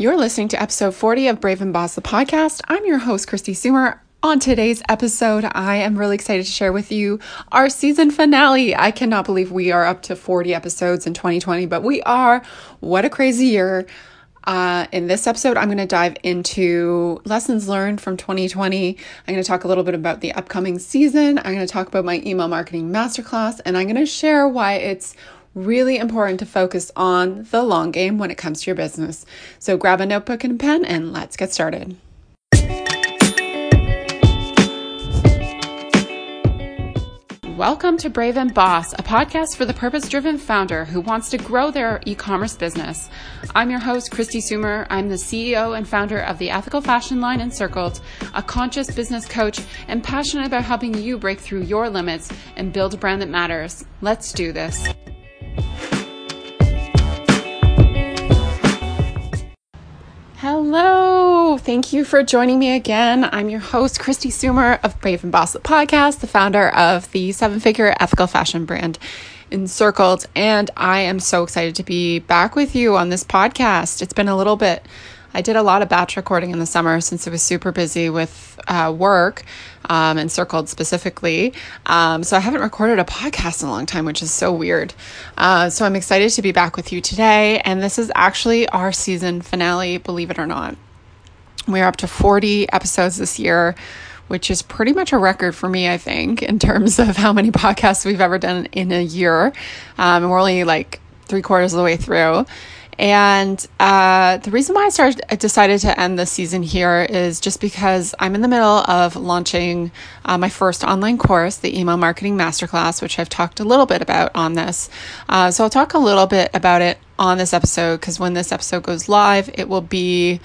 You're listening to episode 40 of Brave and Boss, the podcast. I'm your host, Kristi Soomer. On today's episode, I am really excited to share with you our season finale. I cannot believe we are up to 40 episodes in 2020, but we are. What a crazy year. Uh, in this episode, I'm going to dive into lessons learned from 2020. I'm going to talk a little bit about the upcoming season. I'm going to talk about my email marketing masterclass, and I'm going to share why it's really important to focus on the long game when it comes to your business. So grab a notebook and pen and let's get started. Welcome to Brave and Boss, a podcast for the purpose driven founder who wants to grow their e commerce business. I'm your host, Kristi Soomer. I'm the CEO and founder of the ethical fashion line Encircled, a conscious business coach, and passionate about helping you break through your limits and build a brand that matters. Let's do this. Hello. Thank you for joining me again. I'm your host, Kristi Soomer of Brave and Boss Podcast, the founder of the seven figure ethical fashion brand Encircled. And I am so excited to be back with you on this podcast. It's been a little bit I did a lot of batch recording in the summer since it was super busy with uh, work, um, circled specifically. Um, so I haven't recorded a podcast in a long time, which is so weird. Uh, so I'm excited to be back with you today. And this is actually our season finale, believe it or not. We're up to 40 episodes this year which is pretty much a record for me, I think, in terms of how many podcasts we've ever done in a year. Um, and we're only like three quarters of the way through. And uh, the reason why I started, I decided to end this season here is just because I'm in the middle of launching uh, my first online course, the Email Marketing Masterclass, which I've talked a little bit about on this. Uh, so I'll talk a little bit about it on this episode because when this episode goes live, it will be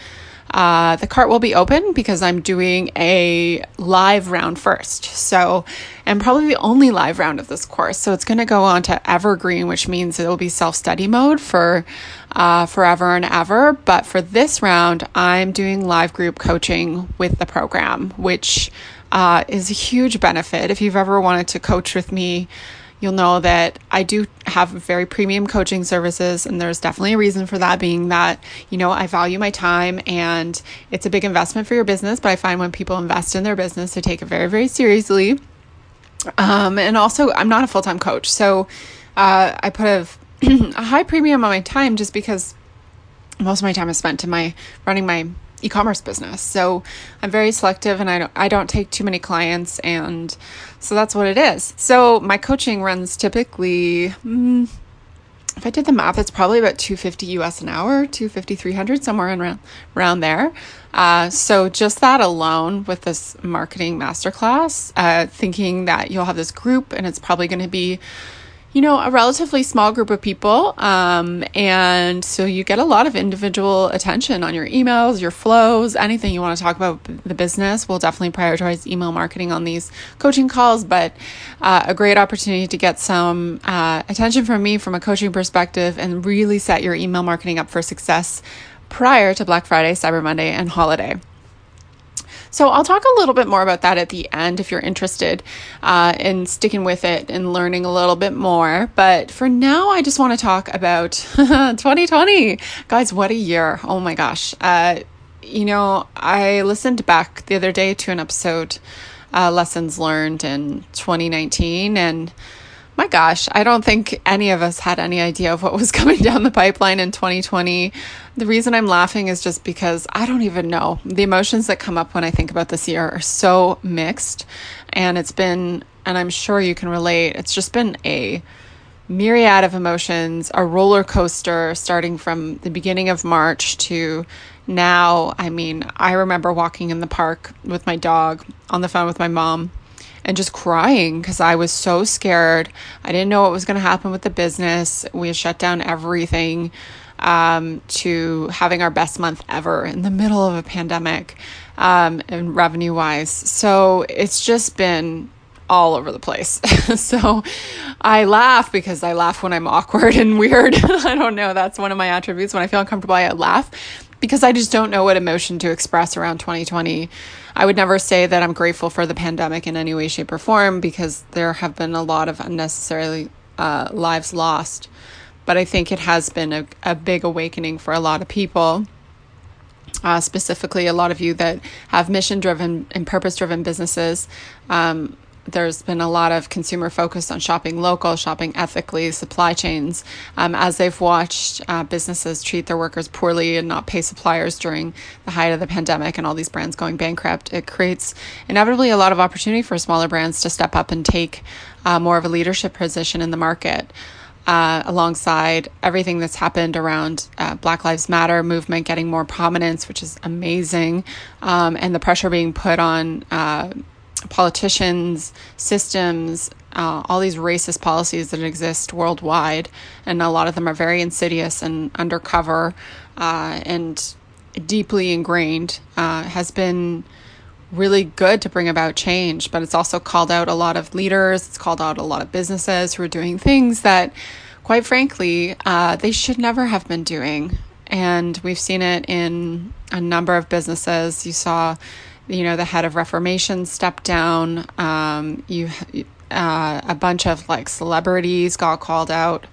uh, the cart will be open because I'm doing a live round first. So, and probably the only live round of this course. So it's going to go on to evergreen, which means it will be self study mode for uh, forever and ever. But for this round, I'm doing live group coaching with the program, which uh, is a huge benefit. If you've ever wanted to coach with me, you'll know that I do have very premium coaching services, and there's definitely a reason for that being that, you know, I value my time and it's a big investment for your business. But I find when people invest in their business, they take it very, very seriously. Um, and also, I'm not a full time coach. So uh, I put a, a high premium on my time just because most of my time is spent in my running my e-commerce business. So I'm very selective and I don't I don't take too many clients and so that's what it is. So my coaching runs typically mm, if I did the math, it's probably about 250 US an hour, 250, 300, somewhere around, around there. Uh, so just that alone with this marketing masterclass, uh, thinking that you'll have this group and it's probably going to be you know, a relatively small group of people. Um, and so you get a lot of individual attention on your emails, your flows, anything you want to talk about the business. We'll definitely prioritize email marketing on these coaching calls, but uh, a great opportunity to get some uh, attention from me from a coaching perspective and really set your email marketing up for success prior to Black Friday, Cyber Monday, and holiday. So I'll talk a little bit more about that at the end if you're interested uh, in sticking with it and learning a little bit more. But for now, I just want to talk about 2020. Guys, what a year! Oh my gosh. Uh, you know, I listened back the other day to an episode, uh, Lessons Learned in 2019, and my gosh, I don't think any of us had any idea of what was coming down the pipeline in 2020. The reason I'm laughing is just because I don't even know. The emotions that come up when I think about this year are so mixed. And it's been, and I'm sure you can relate, it's just been a myriad of emotions, a roller coaster starting from the beginning of March to now. I mean, I remember walking in the park with my dog on the phone with my mom and just crying because I was so scared. I didn't know what was going to happen with the business. We shut down everything um, to having our best month ever in the middle of a pandemic um, and revenue wise. So it's just been all over the place. so I laugh because I laugh when I'm awkward and weird. I don't know. That's one of my attributes. When I feel uncomfortable, I laugh because I just don't know what emotion to express around 2020. I would never say that I'm grateful for the pandemic in any way, shape, or form because there have been a lot of unnecessarily uh, lives lost. But I think it has been a, a big awakening for a lot of people. uh, specifically a lot of you that have mission driven and purpose driven businesses. Um, there's been a lot of consumer focus on shopping local, shopping ethically, supply chains, um, as they've watched uh, businesses treat their workers poorly and not pay suppliers during the height of the pandemic and all these brands going bankrupt. It creates inevitably a lot of opportunity for smaller brands to step up and take uh, more of a leadership position in the market. Uh, alongside everything that's happened around uh, Black Lives Matter movement getting more prominence, which is amazing, um, and the pressure being put on uh, politicians, systems, uh, all these racist policies that exist worldwide, and a lot of them are very insidious and undercover uh, and deeply ingrained, uh, has been really good to bring about change. But it's also called out a lot of leaders, it's called out a lot of businesses who are doing things that, quite frankly, uh, they should never have been doing. And we've seen it in a number of businesses. You saw you know, the head of Reformation stepped down. Um, you, uh, a bunch of like celebrities got called out.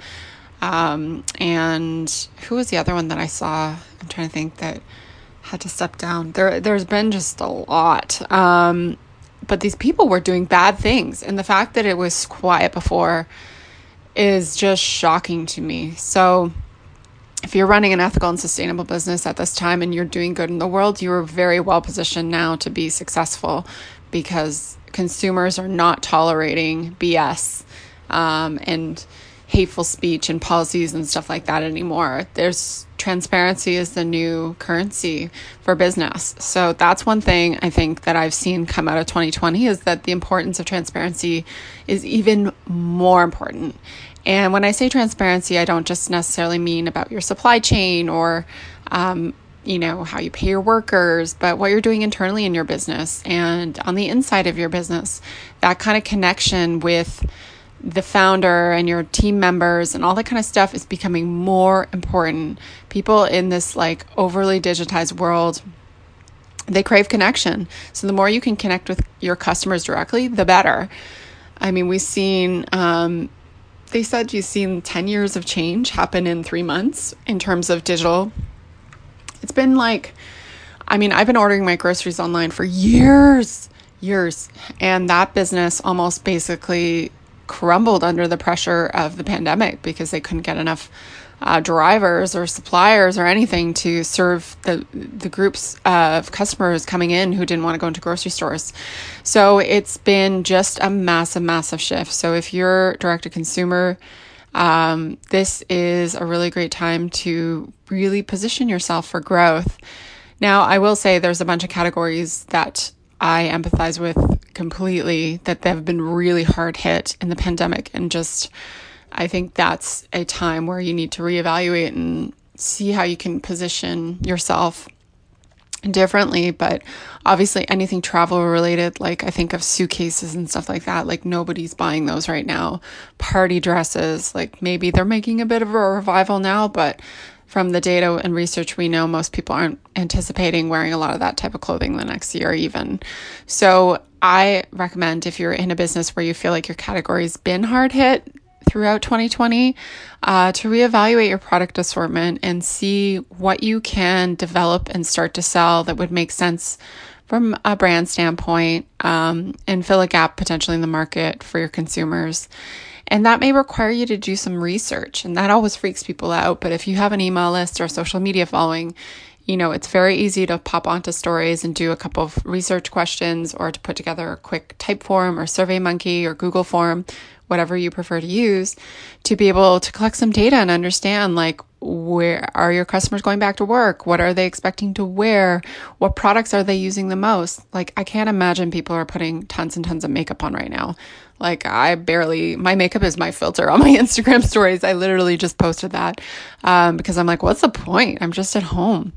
Um, and who was the other one that I saw? I'm trying to think that had to step down. There, there's been just a lot. Um, but these people were doing bad things, and the fact that it was quiet before is just shocking to me. So if you're running an ethical and sustainable business at this time and you're doing good in the world, you're very well positioned now to be successful because consumers are not tolerating BS um, and hateful speech and policies and stuff like that anymore. There's transparency is the new currency for business. So that's one thing I think that I've seen come out of 2020 is that the importance of transparency is even more important. And when I say transparency, I don't just necessarily mean about your supply chain or, um, you know, how you pay your workers, but what you're doing internally in your business and on the inside of your business. That kind of connection with the founder and your team members and all that kind of stuff is becoming more important. People in this like overly digitized world, they crave connection. So the more you can connect with your customers directly, the better. I mean, we've seen um, they said you've seen 10 years of change happen in three months in terms of digital. It's been like, I mean, I've been ordering my groceries online for years, years. And that business almost basically crumbled under the pressure of the pandemic because they couldn't get enough uh, drivers or suppliers or anything to serve the the groups of customers coming in who didn't want to go into grocery stores. So it's been just a massive, massive shift. So if you're direct to consumer, um, this is a really great time to really position yourself for growth. Now, I will say there's a bunch of categories that I empathize with completely that they've been really hard hit in the pandemic and just I think that's a time where you need to reevaluate and see how you can position yourself differently. But obviously, anything travel related, like I think of suitcases and stuff like that, like nobody's buying those right now. Party dresses, like maybe they're making a bit of a revival now, but from the data and research we know most people aren't anticipating wearing a lot of that type of clothing the next year even so i recommend if you're in a business where you feel like your category's been hard hit throughout 2020 uh, to reevaluate your product assortment and see what you can develop and start to sell that would make sense from a brand standpoint um, and fill a gap potentially in the market for your consumers. And that may require you to do some research, and that always freaks people out. But if you have an email list or social media following, you know, it's very easy to pop onto stories and do a couple of research questions or to put together a quick Typeform or SurveyMonkey or Google form whatever you prefer to use, to be able to collect some data and understand like where are your customers going back to work? What are they expecting to wear? What products are they using the most? Like, I can't imagine people are putting tons and tons of makeup on right now. Like, I barely, my makeup is my filter on my Instagram stories. I literally just posted that um, because I'm like, what's the point? I'm just at home.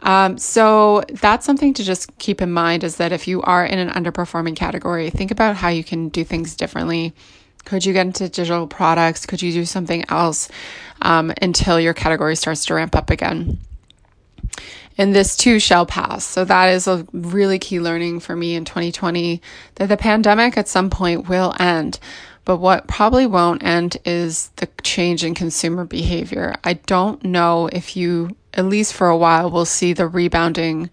Um, so that's something to just keep in mind is that if you are in an underperforming category, think about how you can do things differently could you get into digital products? Could you do something else um, until your category starts to ramp up again? And this too shall pass. So that is a really key learning for me in 2020 that the pandemic at some point will end. But what probably won't end is the change in consumer behavior. I don't know if you at least for a while, we'll see the rebounding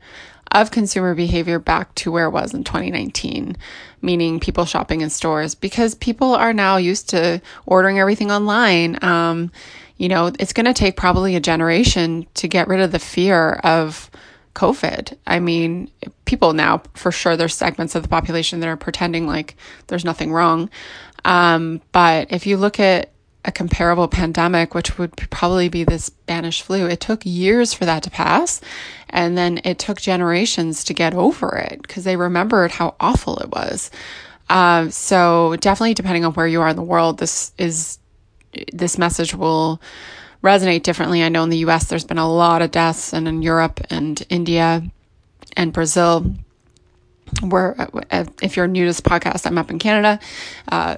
of consumer behavior back to where it was in 2019, meaning people shopping in stores because people are now used to ordering everything online. Um, you know, it's going to take probably a generation to get rid of the fear of COVID. I mean, people now, for sure, there's segments of the population that are pretending like there's nothing wrong. Um, but if you look at a comparable pandemic, which would probably be the Spanish flu, it took years for that to pass. And then it took generations to get over it because they remembered how awful it was. Uh, so definitely, depending on where you are in the world, this is this message will resonate differently. I know in the US there's been a lot of deaths, and in Europe and India and Brazil, where uh, if you're new to this podcast, I'm up in Canada. Uh,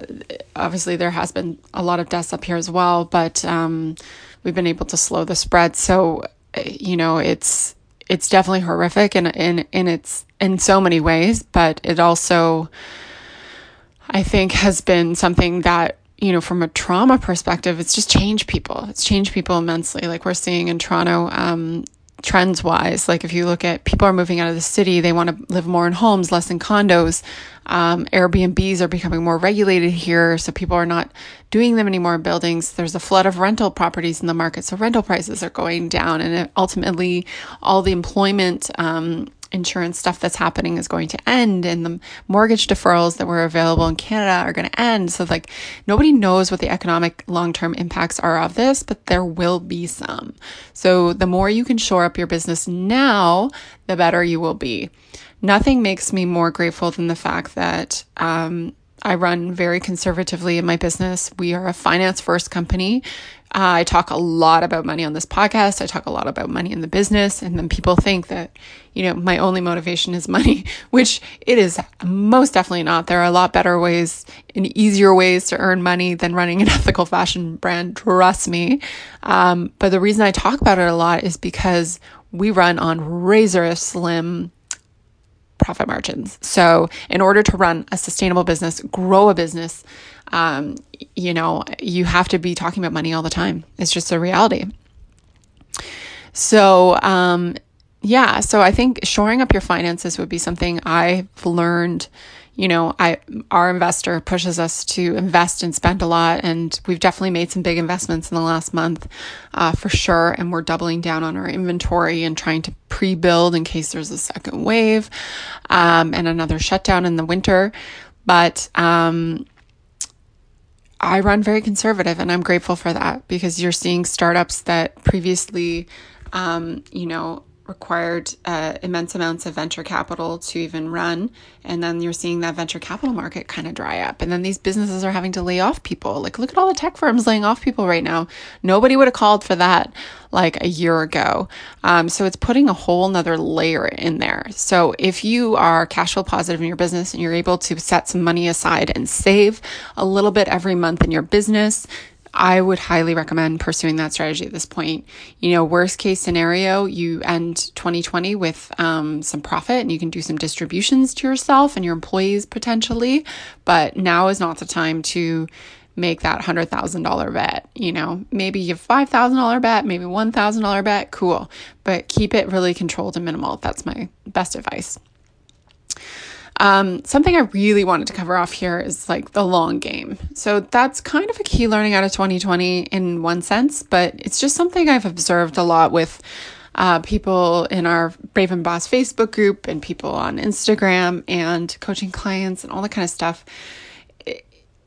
obviously, there has been a lot of deaths up here as well, but um, we've been able to slow the spread. So, uh, you know, it's it's definitely horrific in in in its in so many ways, but it also, I think, has been something that you know, from a trauma perspective, it's just changed people. It's changed people immensely. Like we're seeing in Toronto, um, trends wise. Like if you look at people are moving out of the city, they want to live more in homes, less in condos. Um, Airbnbs are becoming more regulated here, so people are not doing them anymore in buildings. There's a flood of rental properties in the market, so rental prices are going down, and ultimately, all the employment um, insurance stuff that's happening is going to end and the mortgage deferrals that were available in Canada are going to end. So like nobody knows what the economic long-term impacts are of this, but there will be some. So the more you can shore up your business now, the better you will be. Nothing makes me more grateful than the fact that um, I run very conservatively in my business. We are a finance first company. I talk a lot about money on this podcast. I talk a lot about money in the business. And then people think that, you know, my only motivation is money, which it is most definitely not. There are a lot better ways and easier ways to earn money than running an ethical fashion brand. Trust me. Um, but the reason I talk about it a lot is because we run on razor slim profit margins. So, in order to run a sustainable business, grow a business, um, you know, you have to be talking about money all the time. It's just a reality. So, um, yeah, so I think shoring up your finances would be something I've learned you know, I our investor pushes us to invest and spend a lot, and we've definitely made some big investments in the last month, uh, for sure. And we're doubling down on our inventory and trying to pre-build in case there's a second wave, um, and another shutdown in the winter. But um, I run very conservative, and I'm grateful for that because you're seeing startups that previously, um, you know, required uh, immense amounts of venture capital to even run. And then you're seeing that venture capital market kind of dry up. And then these businesses are having to lay off people. Like, look at all the tech firms laying off people right now. Nobody would have called for that like a year ago. Um, so it's putting a whole nother layer in there. So if you are cash flow positive in your business and you're able to set some money aside and save a little bit every month in your business, I would highly recommend pursuing that strategy at this point. You know, worst case scenario, you end 2020 with um, some profit and you can do some distributions to yourself and your employees potentially. But now is not the time to make that $100,000 bet. You know, maybe you have $5,000 bet, maybe $1,000 bet, cool. But keep it really controlled and minimal. That's my best advice. Um, something I really wanted to cover off here is like the long game. So that's kind of a key learning out of 2020 in one sense, but it's just something I've observed a lot with uh, people in our Brave and Boss Facebook group and people on Instagram and coaching clients and all that kind of stuff.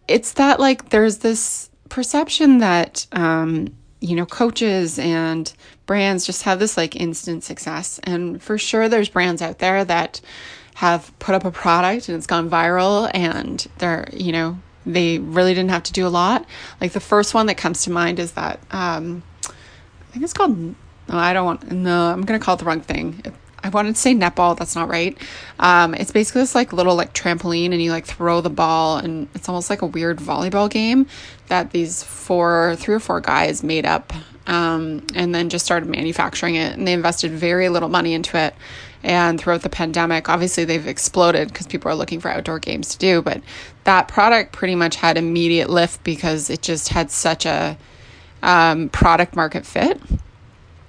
It's that like there's this perception that, um, you know, coaches and brands just have this like instant success. And for sure, there's brands out there that have put up a product and it's gone viral and they're, you know, they really didn't have to do a lot. Like the first one that comes to mind is that um, I think it's called. No, I don't want. No, I'm gonna call it the wrong thing. I wanted to say netball. That's not right. Um, it's basically this like little like trampoline, and you like throw the ball, and it's almost like a weird volleyball game that these four, three or four guys made up, um, and then just started manufacturing it. And they invested very little money into it. And throughout the pandemic, obviously they've exploded because people are looking for outdoor games to do. But that product pretty much had immediate lift because it just had such a um, product market fit.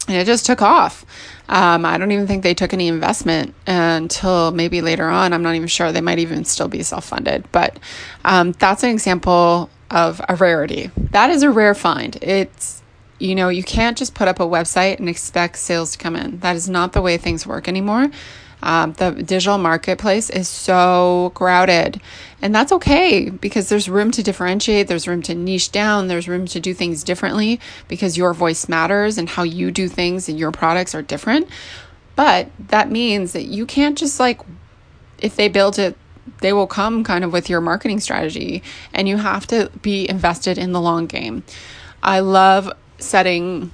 and it just took off. Um, I don't even think they took any investment until maybe later on. I'm not even sure. They might even still be self funded. But um, that's an example of a rarity. That is a rare find. It's, you know, you can't just put up a website and expect sales to come in. That is not the way things work anymore. Um, the digital marketplace is so crowded. And that's okay because there's room to differentiate, there's room to niche down, there's room to do things differently because your voice matters and how you do things and your products are different. But that means that you can't just like, if they build it, they will come kind of with your marketing strategy and you have to be invested in the long game. I love setting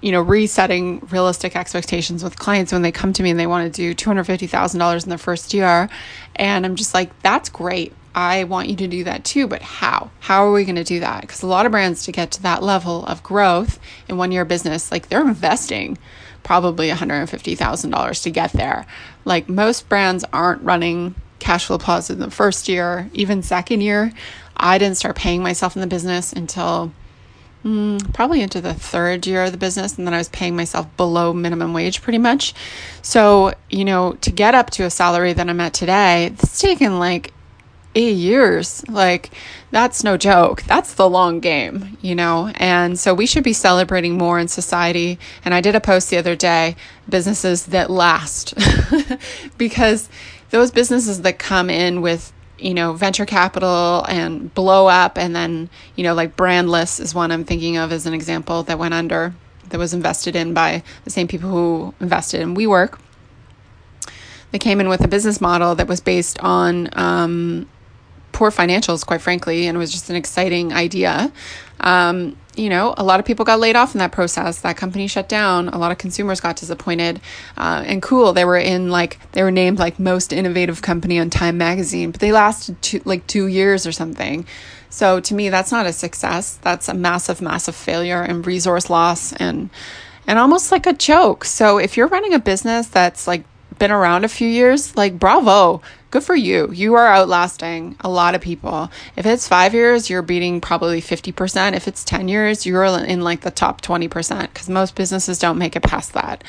you know, resetting realistic expectations with clients when they come to me and they want to do $250,000 in their first year. And I'm just like, that's great. I want you to do that too, but how? How are we going to do that? Because a lot of brands to get to that level of growth in one year business, like they're investing probably $150,000 to get there. Like most brands aren't running cash flow positive in the first year, even second year. I didn't start paying myself in the business until mm, probably into the third year of the business. And then I was paying myself below minimum wage pretty much. So, you know, to get up to a salary that I'm at today, it's taken like eight years. Like, that's no joke. That's the long game, you know? And so we should be celebrating more in society. And I did a post the other day businesses that last because those businesses that come in with you know, venture capital and blow up. And then, you know, like Brandless is one I'm thinking of as an example that went under, that was invested in by the same people who invested in WeWork. They came in with a business model that was based on um, poor financials, quite frankly, and it was just an exciting idea. Um, you know, a lot of people got laid off in that process. That company shut down. A lot of consumers got disappointed. Uh, and cool, they were in like, they were named like most innovative company on Time Magazine, but they lasted two, like two years or something. So to me, that's not a success. That's a massive, massive failure and resource loss and, and almost like a joke. So if you're running a business that's like been around a few years, like bravo, good for you. You are outlasting a lot of people. If it's five years, you're beating probably 50%. If it's 10 years, you're in like the top 20% because most businesses don't make it past that.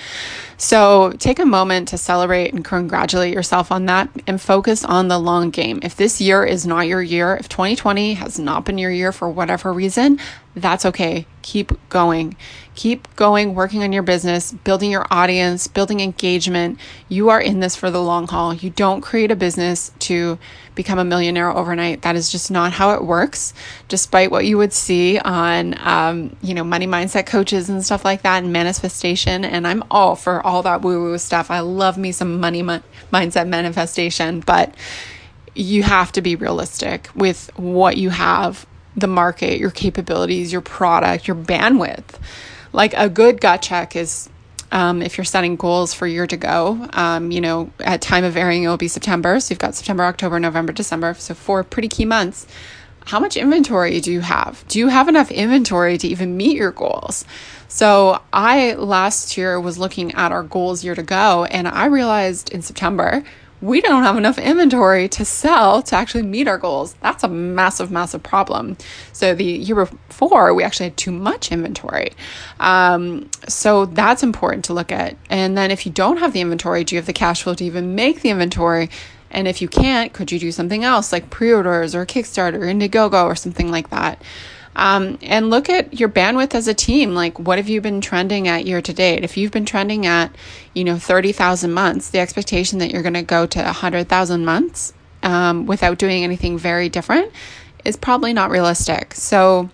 So take a moment to celebrate and congratulate yourself on that and focus on the long game. If this year is not your year, if 2020 has not been your year for whatever reason, that's okay. Keep going. Keep going, working on your business, building your audience, building engagement. You are in this for the long haul. You don't create a business to become a millionaire overnight. That is just not how it works, despite what you would see on, um, you know, money mindset coaches and stuff like that and manifestation. And I'm all for all that woo woo stuff. I love me some money mi- mindset manifestation, but you have to be realistic with what you have the market, your capabilities, your product, your bandwidth. Like a good gut check is um, if you're setting goals for year to go, um, you know, at time of airing, it will be September. So you've got September, October, November, December. So four pretty key months. How much inventory do you have? Do you have enough inventory to even meet your goals? So I last year was looking at our goals year to go, and I realized in September we don't have enough inventory to sell to actually meet our goals. That's a massive, massive problem. So the year before, we actually had too much inventory. Um, so that's important to look at. And then if you don't have the inventory, do you have the cash flow to even make the inventory? And if you can't, could you do something else like pre orders or Kickstarter, Indiegogo, or something like that? Um, and look at your bandwidth as a team. Like, what have you been trending at year to date? If you've been trending at, you know, 30,000 months, the expectation that you're going to go to 100,000 months um, without doing anything very different is probably not realistic. So,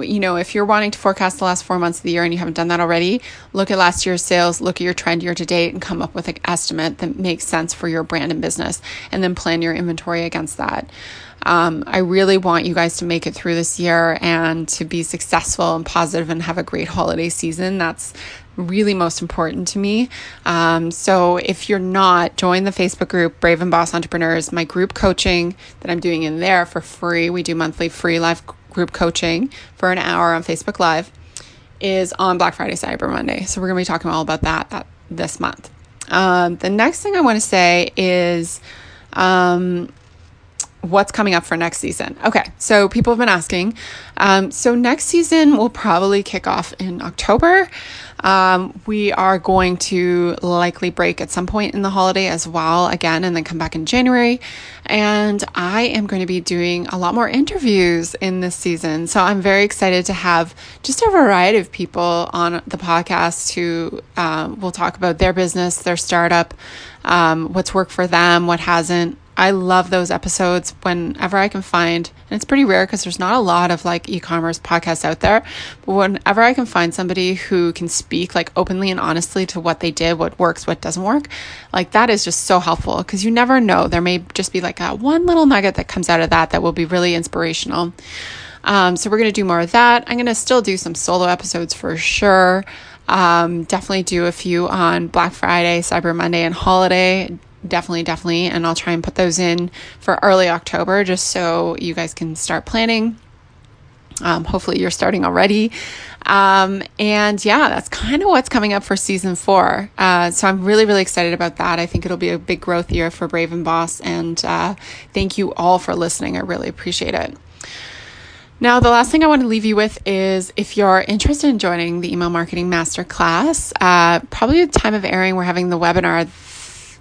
you know, if you're wanting to forecast the last four months of the year and you haven't done that already, look at last year's sales, look at your trend year to date, and come up with an estimate that makes sense for your brand and business, and then plan your inventory against that. Um, I really want you guys to make it through this year and to be successful and positive and have a great holiday season. That's really most important to me. Um, so if you're not, join the Facebook group Brave and Boss Entrepreneurs. My group coaching that I'm doing in there for free. We do monthly free live group coaching for an hour on Facebook Live. Is on Black Friday, Cyber Monday. So we're going to be talking all about that, that this month. Um, the next thing I want to say is um, what's coming up for next season. Okay, so people have been asking. Um, so next season will probably kick off in October. Um, we are going to likely break at some point in the holiday as well, again, and then come back in January. And I am going to be doing a lot more interviews in this season. So I'm very excited to have just a variety of people on the podcast who um, will talk about their business, their startup, um, what's worked for them, what hasn't. I love those episodes whenever I can find, and it's pretty rare because there's not a lot of like e commerce podcasts out there. But whenever I can find somebody who can speak like openly and honestly to what they did, what works, what doesn't work, like that is just so helpful because you never know. There may just be like a one little nugget that comes out of that that will be really inspirational. Um, so we're going to do more of that. I'm going to still do some solo episodes for sure. Um, definitely do a few on Black Friday, Cyber Monday, and holiday definitely, definitely. And I'll try and put those in for early October just so you guys can start planning. Um, hopefully, you're starting already. Um, and yeah, that's kind of what's coming up for season four. Uh, so I'm really, really excited about that. I think it'll be a big growth year for Brave and Boss. And uh, thank you all for listening. I really appreciate it. Now, the last thing I want to leave you with is if you're interested in joining the email marketing masterclass, uh, probably the time of airing, we're having the webinar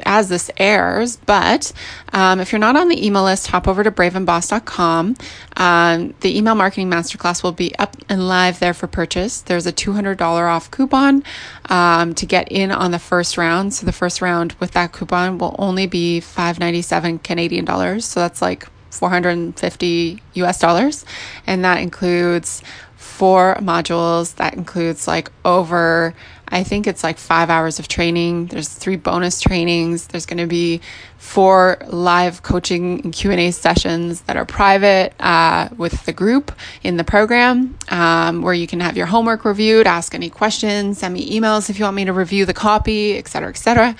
as this airs. But um, if you're not on the email list, hop over to braveandboss.com. Um, the email marketing masterclass will be up and live there for purchase. There's a $200 off coupon um, to get in on the first round. So the first round with that coupon will only be 597 Canadian dollars. So that's like 450 US dollars. And that includes four modules. That includes like over I think it's like five hours of training. There's three bonus trainings. There's going to be four live coaching and Q&A sessions that are private uh, with the group in the program um, where you can have your homework reviewed, ask any questions, send me emails if you want me to review the copy, et cetera, et cetera.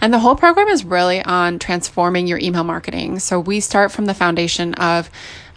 And the whole program is really on transforming your email marketing. So we start from the foundation of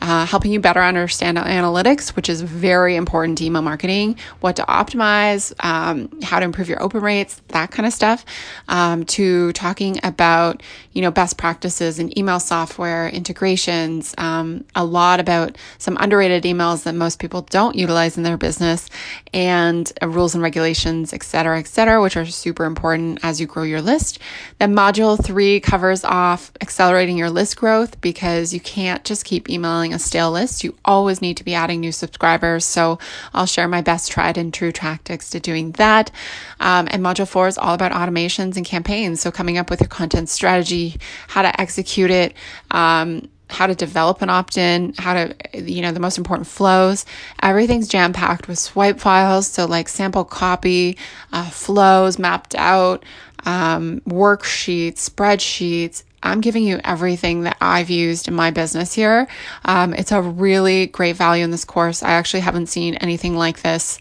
uh, helping you better understand analytics, which is very important to email marketing, what to optimize, um, how to improve your open rates, that kind of stuff, um, to talking about, you know, best practices in email software, integrations, um, a lot about some underrated emails that most people don't utilize in their business, and uh, rules and regulations, et cetera, et cetera, which are super important as you grow your list. Then module three covers off accelerating your list growth because you can't just keep emailing a stale list, you always need to be adding new subscribers. So I'll share my best tried and true tactics to doing that. Um, and module four is all about automations and campaigns. So coming up with your content strategy, how to execute it, um, how to develop an opt-in, how to, you know, the most important flows. Everything's jam-packed with swipe files. So like sample copy, uh, flows mapped out, um, worksheets, spreadsheets, I'm giving you everything that I've used in my business here. Um, it's a really great value in this course. I actually haven't seen anything like this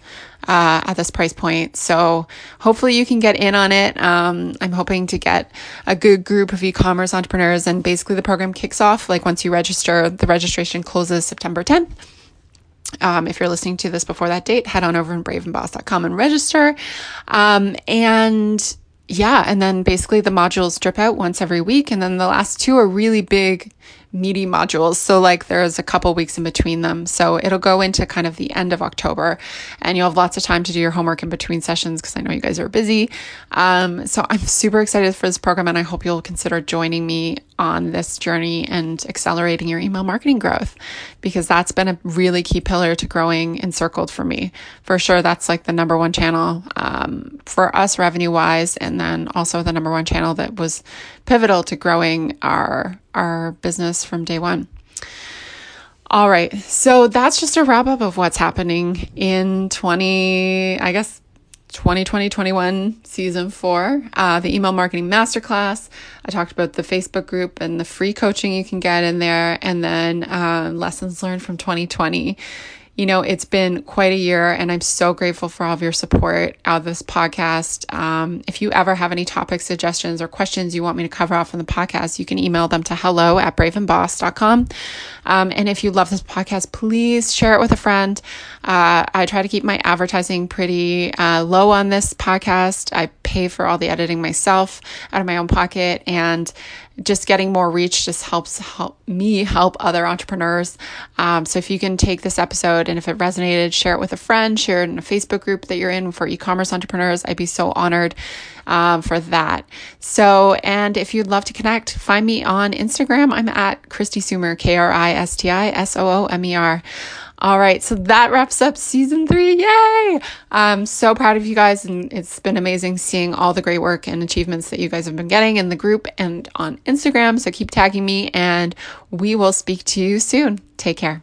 uh, at this price point. So hopefully you can get in on it. Um, I'm hoping to get a good group of e-commerce entrepreneurs and basically the program kicks off like once you register, the registration closes September 10th. Um, if you're listening to this before that date, head on over to braveandboss.com and register. Um, and yeah, and then basically the modules drip out once every week. And then the last two are really big meaty modules. So, like, there's a couple weeks in between them. So, it'll go into kind of the end of October, and you'll have lots of time to do your homework in between sessions because I know you guys are busy. Um, so, I'm super excited for this program, and I hope you'll consider joining me on this journey and accelerating your email marketing growth because that's been a really key pillar to growing encircled for me. For sure, that's like the number one channel um, for us revenue wise, and then also the number one channel that was pivotal to growing our our business from day one. All right. So that's just a wrap up of what's happening in 20, I guess 2020 21 season four, uh, the email marketing masterclass. I talked about the Facebook group and the free coaching you can get in there, and then uh, lessons learned from 2020 you know, it's been quite a year and I'm so grateful for all of your support out of this podcast. Um, if you ever have any topic suggestions or questions you want me to cover off on the podcast, you can email them to hello at braveandboss.com. Um, and if you love this podcast, please share it with a friend. Uh, I try to keep my advertising pretty uh, low on this podcast. I pay for all the editing myself out of my own pocket and just getting more reach just helps help me help other entrepreneurs. Um, so if you can take this episode and if it resonated, share it with a friend, share it in a Facebook group that you're in for e-commerce entrepreneurs. I'd be so honored um, for that. So, and if you'd love to connect, find me on Instagram. I'm at Kristi Soomer, K R I S T I S O O M E R. All right, so that wraps up season three. Yay! I'm so proud of you guys, and it's been amazing seeing all the great work and achievements that you guys have been getting in the group and on Instagram. So keep tagging me, and we will speak to you soon. Take care.